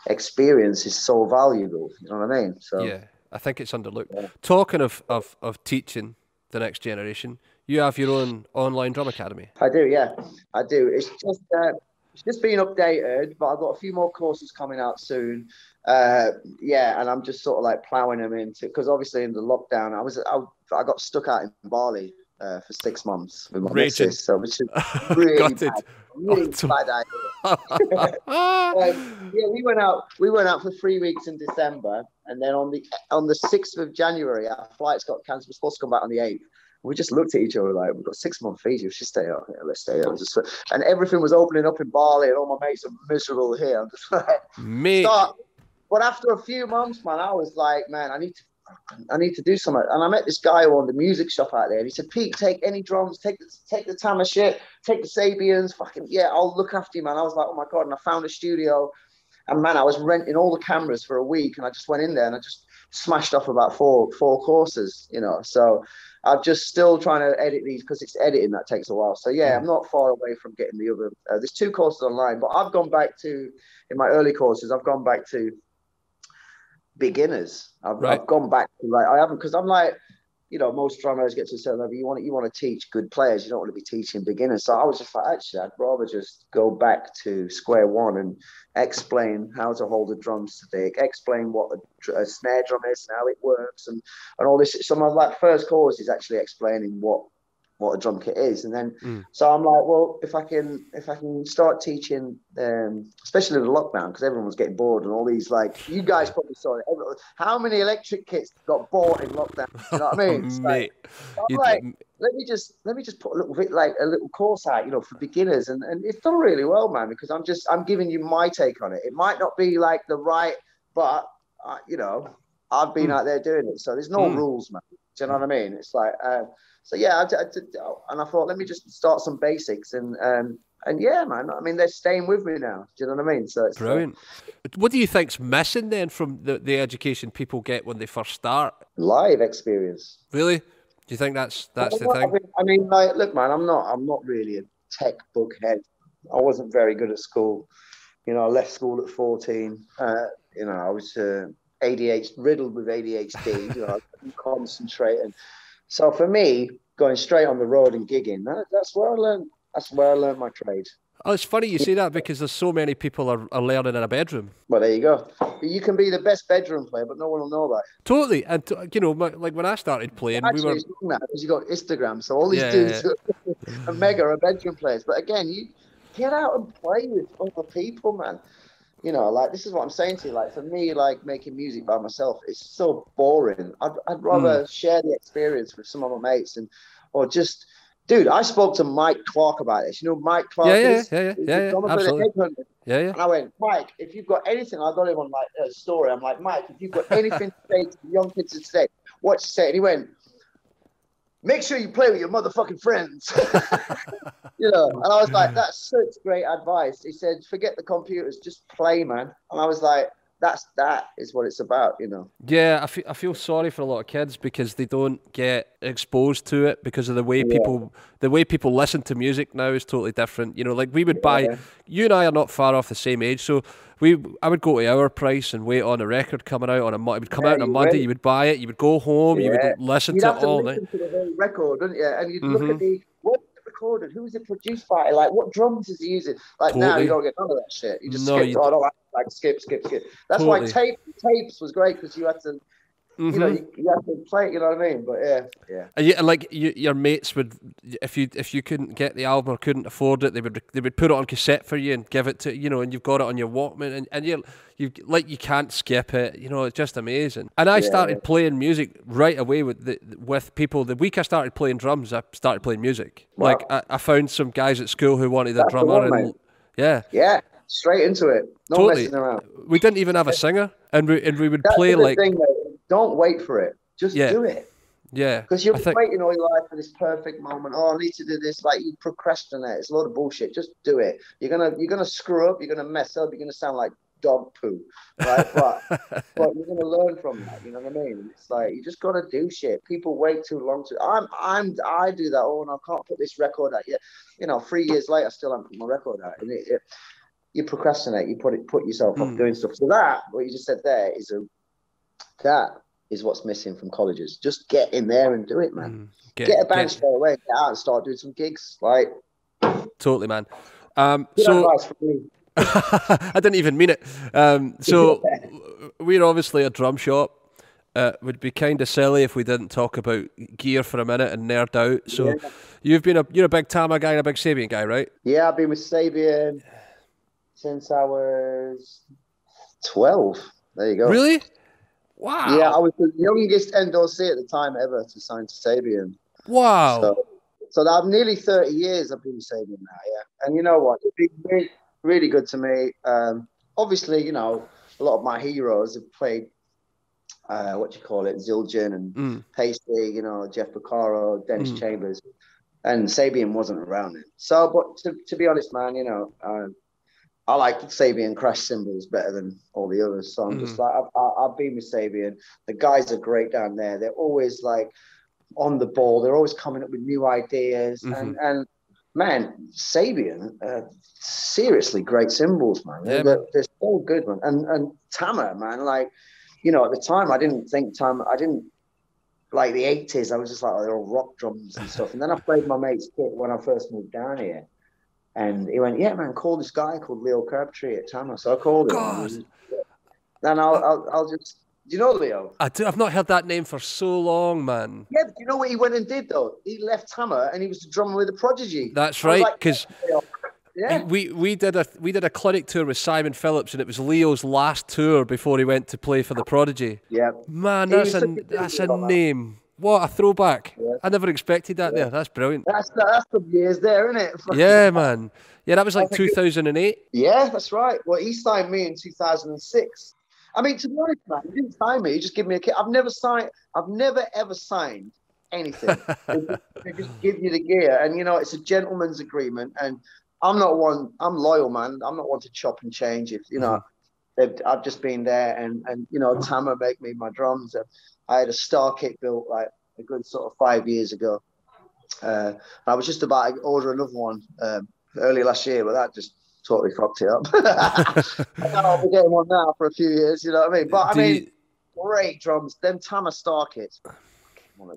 experience is so valuable. You know what I mean? So yeah, I think it's underlooked. Yeah. Talking of, of of teaching the next generation, you have your own online drum academy. I do, yeah, I do. It's just uh, it's just being updated, but I've got a few more courses coming out soon. Uh, yeah, and I'm just sort of like ploughing them into because obviously in the lockdown, I was I, I got stuck out in Bali uh, for six months with my missus, so which is really bad, really bad idea. um, yeah, we went out. We went out for three weeks in December, and then on the on the sixth of January, our flights got cancelled. We're supposed to come back on the eighth. We just looked at each other like we've got six month Fiji. You should stay out here. Let's stay out. Just, and everything was opening up in Bali, and all my mates are miserable here. I'm just like, me. start. But after a few months, man, I was like, man, I need to I need to do something. And I met this guy who owned a music shop out there, and he said, Pete, take any drums, take the, take the Tama shit, take the Sabians, fucking yeah, I'll look after you, man. I was like, oh my god, and I found a studio, and man, I was renting all the cameras for a week, and I just went in there and I just smashed off about four four courses, you know. So I'm just still trying to edit these because it's editing that takes a while. So yeah, I'm not far away from getting the other. Uh, there's two courses online, but I've gone back to in my early courses. I've gone back to beginners. I've, Right. I've gone back to like I haven't because I'm like, you know, most drummers get to a certain level. You want you want to teach good players. You don't want to be teaching beginners. So I was just like, actually, I'd rather just go back to square one and explain how to hold a drumstick, explain what a, a snare drum is and how it works, and and all this. So my like first course is actually explaining what what a drum kit is, and then Mm. so I'm like, well, if I can if I can start teaching, um, especially in the lockdown, because everyone was getting bored and all these like you guys probably saw it. Everyone- How many electric kits got bought in lockdown? You know what I mean? It's like, Mate. I'm like, let me just let me just put a little bit like a little course out, you know, for beginners, and and it's done really well, man. Because I'm just I'm giving you my take on it. It might not be like the right, but uh, you know, I've been Mm. out there doing it, so there's no Mm. rules, man. Do you know what I mean? It's like, um, so yeah, I, I did- and I thought let me just start some basics, and um, and yeah, man. I mean, they're staying with me now. Do you know what I mean? So it's uh, Brilliant. What do you think's missing then from the, the education people get when they first start? live experience. Really? Do you think that's that's the I thing? I mean, like, look, man, I'm not, I'm not really a tech book head. I wasn't very good at school. You know, I left school at 14. Uh, you know, I was uh, ADHD, riddled with ADHD. you know, I couldn't concentrate, and so for me, going straight on the road and gigging, that, that's where I learned. That's where I learned my trade. Oh, it's funny you say that because there's so many people are, are learning in a bedroom. Well, there you go. You can be the best bedroom player, but no one will know that. Totally, and t- you know, my, like when I started playing, we were it's that because you got Instagram, so all these Yeah, dudes are mega are bedroom players. But again, you get out and play with other people, man. You know, like this is what I'm saying to you. Like for me, like making music by myself, it's so boring. I'd, I'd rather share the experience with some of my mates and, or just, dude. I spoke to Mike Clark about this. You know, Mike Clark. Yeah, yeah, is? yeah, yeah, yeah, yeah, the absolutely. Yeah, yeah. And I went, Mike, if you've got anything, I got him on my uh, story. I'm like, Mike, if you've got anything to say to the young kids today, what you say? And he went, make sure you play with your motherfucking friends. you know, and I was like, that's such great advice. He said, forget the computers, just play, man. And I was like, that's that is what it's about, you know. Yeah, I feel, I feel sorry for a lot of kids because they don't get exposed to it because of the way people the way people listen to music now is totally different. You know, like we would buy Yeah. you and I are not far off the same age, so we I would go to Our Price and wait on a record coming out on a it would come Yeah, out on a Monday, you would buy it, you would go home, you would listen You'd to have it to all night. listen to the whole record, wouldn't you? And you'd look Mhm. at the was it recorded, who was it produced by, like what drums is he using? Like now you don't get none of that shit. You just No, skip. you- Oh, like, skip, skip, skip. That's why Totally. tape tapes was great because you had to, you know, Mhm. you, you had to play. it, You know what I mean? But yeah, yeah. And, you, and like you, your mates would, if you if you couldn't get the album or couldn't afford it, they would they would put it on cassette for you and give it to you know, and you've got it on your Walkman, and and you you like you can't skip it. You know, it's just amazing. And I Yeah. started playing music right away with the, with people. The week I started playing drums, I started playing music. Wow. Like I, I found some guys at school who wanted a That's the drummer, one, and mate. yeah, Yeah, straight into it. No Totally. messing around. we didn't even have a singer, and we and we would That's play the like thing, mate. Don't wait for it. Just Yeah. do it. yeah, Because you're think- waiting all your life for this perfect moment. Oh, I need to do this. Like you procrastinate. It's a lot of bullshit. Just do it. You're gonna you're gonna screw up. You're gonna mess up. You're gonna sound like dog poo, right? But but you're gonna learn from that. You know what I mean? It's like you just gotta do shit. People wait too long to. I'm I'm I do that. Oh, and I can't put this record out yet. You know, three years later, I still haven't put my record out. And it, it, you procrastinate. You put it put yourself Mm. off doing stuff. So that what you just said there is a that is what's missing from colleges. Just get in there and do it, man. Mm, get, Get a band get- straight away, get out and start doing some gigs. Like, totally, man. Um, so. advice for me. I didn't even mean it. Um, so we're obviously a drum shop. Uh, would be kind of silly if we didn't talk about gear for a minute and nerd out. So you've been a you're a big Tama guy and a big Sabian guy, right? Yeah, I've been with Sabian. since I was twelve. There you go. Really? Wow. Yeah, I was the youngest endorsee at the time ever to sign to Sabian. Wow. So, so I've nearly 30 years I've been Sabian now, yeah. And you know what? It's been really, really good to me. Um, obviously, you know, a lot of my heroes have played, uh, what do you call it, Zildjian and Mm. Paiste, you know, Jeff Porcaro, Dennis Mm. Chambers, and Sabian wasn't around then. So, but to, to be honest, man, you know, um, I like Sabian crash cymbals better than all the others. So I'm just like, I've, I- I've been with Sabian. The guys are great down there. They're always like on the ball. They're always coming up with new ideas. And, and man, Sabian, uh, seriously great cymbals, man. Yeah, they're, they're so good, man. And and Tama, man, like, you know, at the time I didn't think Tama, I didn't like the 80s. I was just like, oh, they're all rock drums and stuff. And then I played my mate's kit when I first moved down here. And he went, yeah, man, call this guy called Leo Crabtree at Tama. So I called him. God. Then I'll, I'll, I'll just, do you know Leo? I do, I've not heard that name for so long, man. Yeah, but you know what he went and did though? He left Hammer and he was the drummer with the Prodigy. That's right, like, because yeah, we, we did a we did a clinic tour with Simon Phillips, and it was Leo's last tour before he went to play for the Prodigy. yeah. Man, that's a a that's a name. What a throwback! Yeah. I never expected that. There, that's brilliant. That's that's the years there, isn't it? Yeah, man. Yeah, that was like 2008. Yeah, that's right. Well, he signed me in 2006. I mean, to be honest, man, he didn't sign me. He just gave me a kit. I've never signed. I've never ever signed anything. they, just, they just give you the gear, and you know it's a gentleman's agreement. And I'm not one. I'm loyal, man. I'm not one to chop and change. If you know, mm-hmm. they've, I've just been there, and and you know, Tama make me my drums. And I had a star kit built like a good sort of five years ago. Uh, I was just about to order another one um, early last year, but that just totally fucked it up. I'll be getting one now for a few years, you know what I mean? But I Do mean, you- great drums. Them Tama Star kits,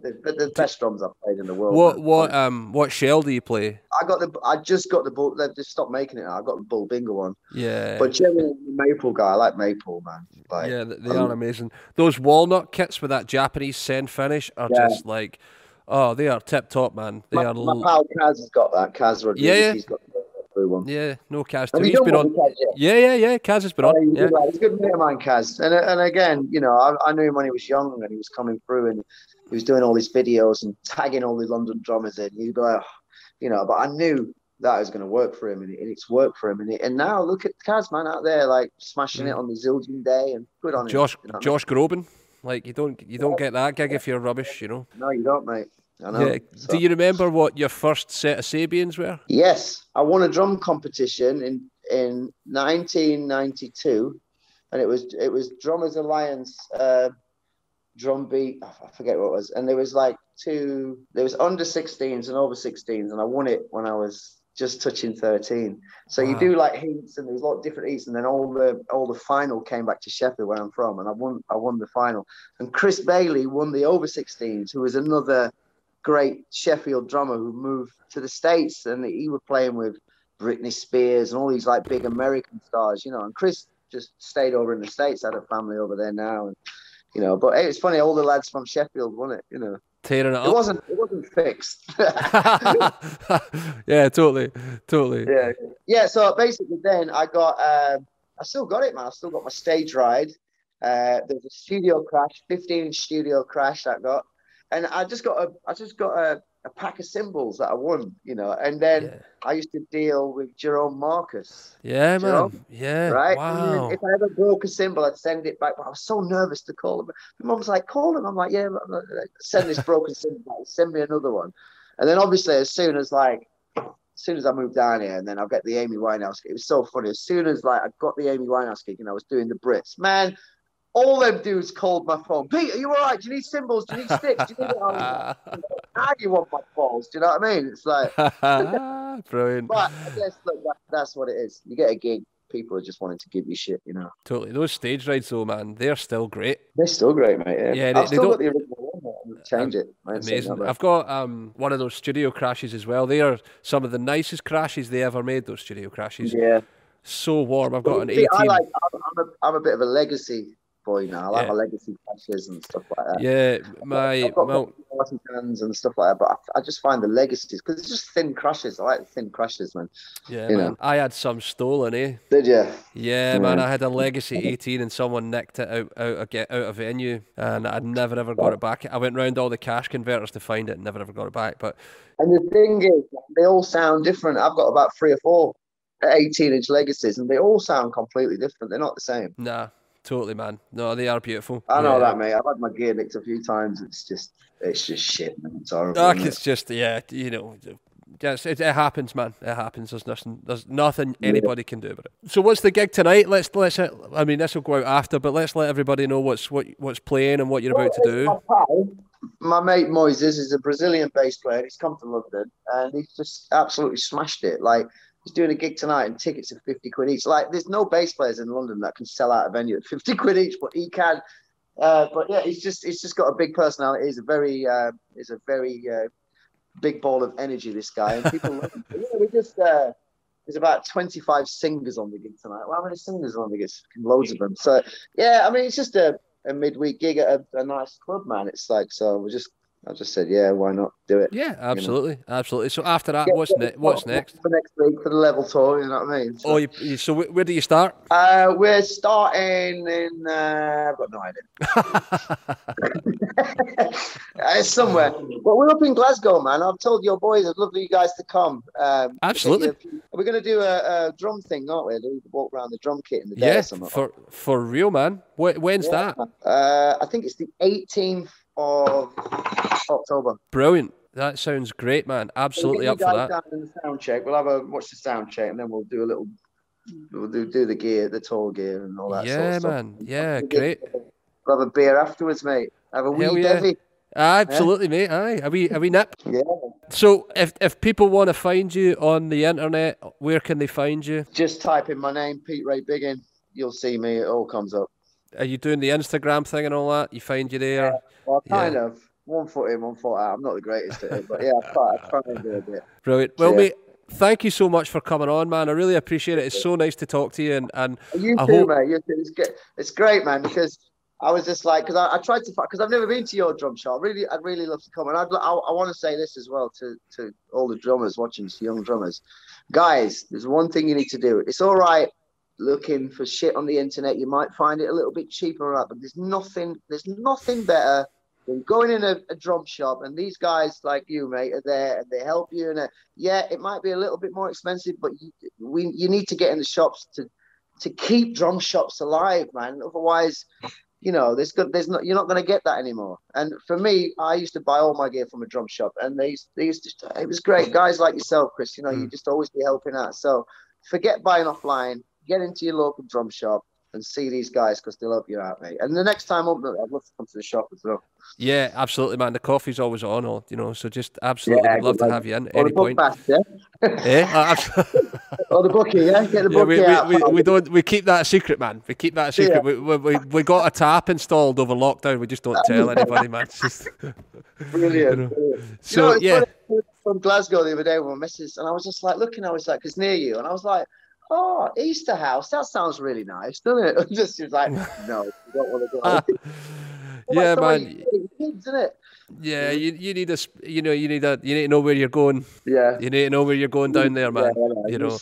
they're the best drums I've played in the world. what man. what um what shell do you play? I got the. I just got the bull. They've just stopped making it now. I got the Bubinga one, Yeah, but generally Maple guy. I like Maple, man. Like, yeah, they um, are amazing. Those walnut kits with that Japanese sand finish are Yeah. just like, oh, they are tip top, man. They my, are. my pal Kaz has got that. Kaz Rodriguez, Yeah, yeah. he's got one. Yeah, no Kaz too. He's been on. Kaz? Yeah, yeah, yeah. Kaz has been Oh, on. he's, Yeah. a good lad. he's a good mate of mine, Kaz. And and again, you know, I, I knew him when he was young and he was coming through and he was doing all these videos and tagging all the London drummers in. You'd be like, oh, you know, but I knew that was going to work for him and, it, and it's worked for him. And, it, and now look at Kaz, man, out there like smashing it on the Zildjian day and good on Mm. Josh him. you know what I Josh Groban. Like you don't you don't get that gig if you're rubbish, you know. No, you don't, mate. I know. Yeah. So- Do you remember what your first set of Sabians were? Yes, I won a drum competition in in 1992, and it was it was Drummers Alliance uh, drum beat. I forget what it was, and there was like two. There was under 16s and over 16s, and I won it when I was just touching 13. So you do like heats, and there was a lot of different heats, and then all the all the final came back to Sheffield where I'm from, and I won I won the final, and Chris Bailey won the over 16s, who was another great Sheffield drummer who moved to the States and he was playing with Britney Spears and all these like big American stars, you know. And Chris just stayed over in the States, had a family over there now. And, you know, but hey, it's funny, all the lads from Sheffield won it, you know. Tearing it It up. wasn't it wasn't fixed. yeah, totally, totally. yeah. Yeah, so basically then I got um I still got it, man. I still got my stage ride. Uh there was a studio crash, 15 studio crash I got. And I just got a I just got a, a pack of cymbals that I won, you know, and then Yeah. I used to deal with Jerome Marcus, Yeah, know? man. Yeah. right? Wow. if I ever broke a cymbal, I'd send it back. But I was so nervous to call him. My mum was like, "Call him." I'm like, "Yeah." but- uh, Send this broken cymbal. back. Send me another one. And then obviously, as soon as like, as soon as I moved down here, and then I'll get the Amy Winehouse. It was so funny. As soon as like I got the Amy Winehouse gig and I was doing the Brits, man. All them dudes called my phone. Pete, are you all right? Do you need cymbals? Do you need sticks? Do you need? I How do you want my balls? Do you know what I mean? It's like, Brilliant. but I guess look, that, that's what it is. You get a gig, people are just wanting to give you shit, you know. Totally. Those stage rides, though, man, they're still great. They're still great, mate. Yeah, Yeah, they- I've they still don't- got the original one. mate. I wouldn't change it. I ain't saying Amazing. I've got um, one of those studio crashes as well. They are some of the nicest crashes they ever made. Those studio crashes. Yeah. So warm. I've got an See, 18. I like. I'm, a, I'm a bit of a legacy boy now. I like Yeah. my legacy clashes and stuff like that. Yeah, my I've got Mount, cans and stuff like that, but I, I just find the legacies because it's just thin crushes. I like the thin crushes, man. yeah, you man. know. I had some stolen, eh? Did you? Yeah, man. I had a Legacy 18 and someone nicked it out out of get out of venue, and I never ever got it back. I went round all the cash converters to find it, and never ever got it back. But And the thing is, they all sound different. I've got about three or four 18 inch legacies, and they all sound completely different. They're not the same. nah, totally, man. No, they are beautiful. I know Yeah. that, mate. I've had my gear nicked a few times. It's just, it's just shit, man. It's horrible. Isn't it? it's just yeah, you know. Yes, it, it happens, man. It happens. There's nothing. There's nothing anybody can do about it. So, what's the gig tonight? Let's let's. I mean, this will go out after, but let's let everybody know what's what what's playing and what you're about to do. My pal, My mate Moises is a Brazilian bass player. He's come to London and he's just absolutely smashed it. Like he's doing a gig tonight and tickets are 50 quid each. Like there's no bass players in London that can sell out a venue at 50 quid each, but he can. Uh, but yeah, he's just he's just got a big personality. He's a very uh, he's a very uh, big ball of energy. This guy and people love him. Yeah, we just uh, there's about 25 singers on the gig tonight. Well, how many singers on the gig? Loads of them. So yeah, I mean it's just a, a midweek gig at a, a nice club, man. It's like so we're just I just said yeah, why not do it? Yeah, absolutely, absolutely. So after that, Yeah, what's yeah, ne- what's next? for next week for the level tour? You know what I mean? So, Oh, you, you, so where do you start? uh, we're starting in uh, I've got no idea. it's somewhere. But we're up in Glasgow, man. I've told your boys I'd love for you guys to come. Um, Absolutely. We're going to do a, a drum thing, aren't we? Do walk around the drum kit in the day or something. for for real, man. Wh- when's that? Uh, I think it's the 18th of October. Brilliant. That sounds great, man. Absolutely We'll up for that. down in the sound check. We'll have a watch the sound check, and then we'll do a little. We'll do do the gear, the tour gear, and all that. sort Yeah, of stuff. man. Yeah, We'll great. We'll have a beer afterwards, mate. Have a wee Hell yeah. bevy. Absolutely, mate. Aye, are we are we nip? Yeah. So if if people want to find you on the internet, where can they find you? Just type in my name, Pete Ray Biggin. You'll see me. It all comes up. Are you doing the Instagram thing and all that? You find you there? Well, Yeah. kind of. One foot in, one foot out. I'm not the greatest at it, but yeah, I try, I try and do a bit. Brilliant. Well, Yeah. mate, thank you so much for coming on, man. I really appreciate it. It's so nice to talk to you, and and You I too, hope- mate. You too. It's great. It's great, man. Because I was just like, because I, I tried to, because I've never been to your drum shop. Really, I'd really love to come. And I'd, I, I want to say this as well to to all the drummers watching, to young drummers, guys. There's one thing you need to do. It's all right looking for shit on the internet. You might find it a little bit cheaper, that, but there's nothing. There's nothing better. than Going in a, a drum shop and these guys like you, mate, are there and they help you. And uh, yeah, it might be a little bit more expensive, but you, we you need to get in the shops to to keep drum shops alive, man. Otherwise, you know, there's good, there's not, you're not going to get that anymore. And for me, I used to buy all my gear from a drum shop, and they, used- they used to, it was great. Guys like yourself, Chris, you know, you just always be helping out. So forget buying offline, get into your local drum shop and see these guys because they'll help you out, mate. And the next time up, I'd love to come to the shop as well. yeah, absolutely, man. The coffee's always on, or you know, so just absolutely, Yeah, love to have you in Or any the point. fast, yeah? Abs- Or the bookie, yeah? Get the yeah, bookie we, we, out. we, pal. we don't we keep that a secret, man. We keep that a secret. Yeah. We, we, we, we got a tap installed over lockdown. We just don't tell anybody, man. It's just, Brilliant. know. brilliant. So, you know, yeah. from Glasgow the other day with my missus, and I was just like looking. I was like, "It's near you," and I was like, "Oh, Easterhouse. That sounds really nice, doesn't it?" just she was like, "No, don't want to go." Ah, yeah, that's the way man. Kids, isn't it? Yeah, you, you need a you know you need a you need to know where you're going. Yeah. You need to know where you're going down there, man. Yeah, know. You know,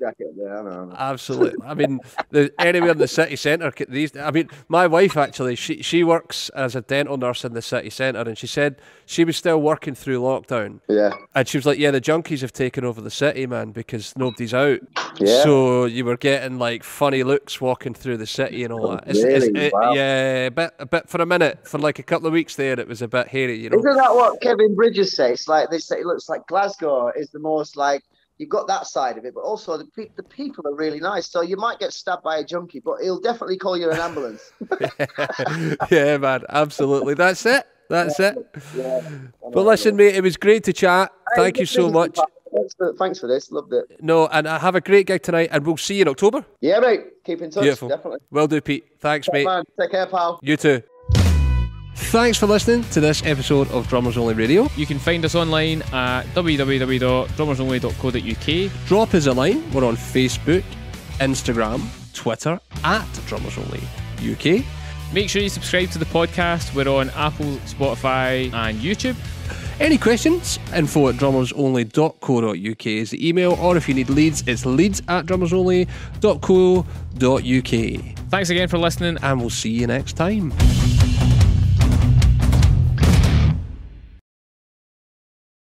jacket there. I know. Absolutely. I mean, the, anywhere in the city centre. These. I mean, my wife actually. She she works as a dental nurse in the city centre, and she said she was still working through lockdown, Yeah. and she was like, "Yeah, the junkies have taken over the city, man, because nobody's out. Yeah. So you were getting like funny looks walking through the city and all that. Really? it- Wow. yeah, a bit, a bit for a minute, for like a couple of weeks there, it was a bit hairy, you know. Isn't that what Kevin Bridges says? Like they say it looks like Glasgow is the most like you've got that side of it, but also the pe- the people are really nice. So you might get stabbed by a junkie, but he'll definitely call you an ambulance. yeah, man, absolutely. That's it. That's it. yeah. But listen, mate, it was great to chat. Thank you so much. Thanks for, thanks for this. Loved it. No, and uh, have a great gig tonight, and we'll see you in October. Yeah, mate. Keep in touch. Beautiful. Definitely. Well do, Pete. Thanks, mate. Man, take care, pal. You too. Thanks for listening to this episode of Drummers Only Radio. You can find us online at www.drummersonly.co.uk. Drop us a line. We're on Facebook, Instagram, Twitter at Drummers Only UK. Make sure you subscribe to the podcast. We're on Apple, Spotify, and YouTube. Any questions? Info at drummersonly.co.uk is the email, or if you need leads, it's leads at drummersonly.co.uk. Thanks again for listening. And we'll see you next time.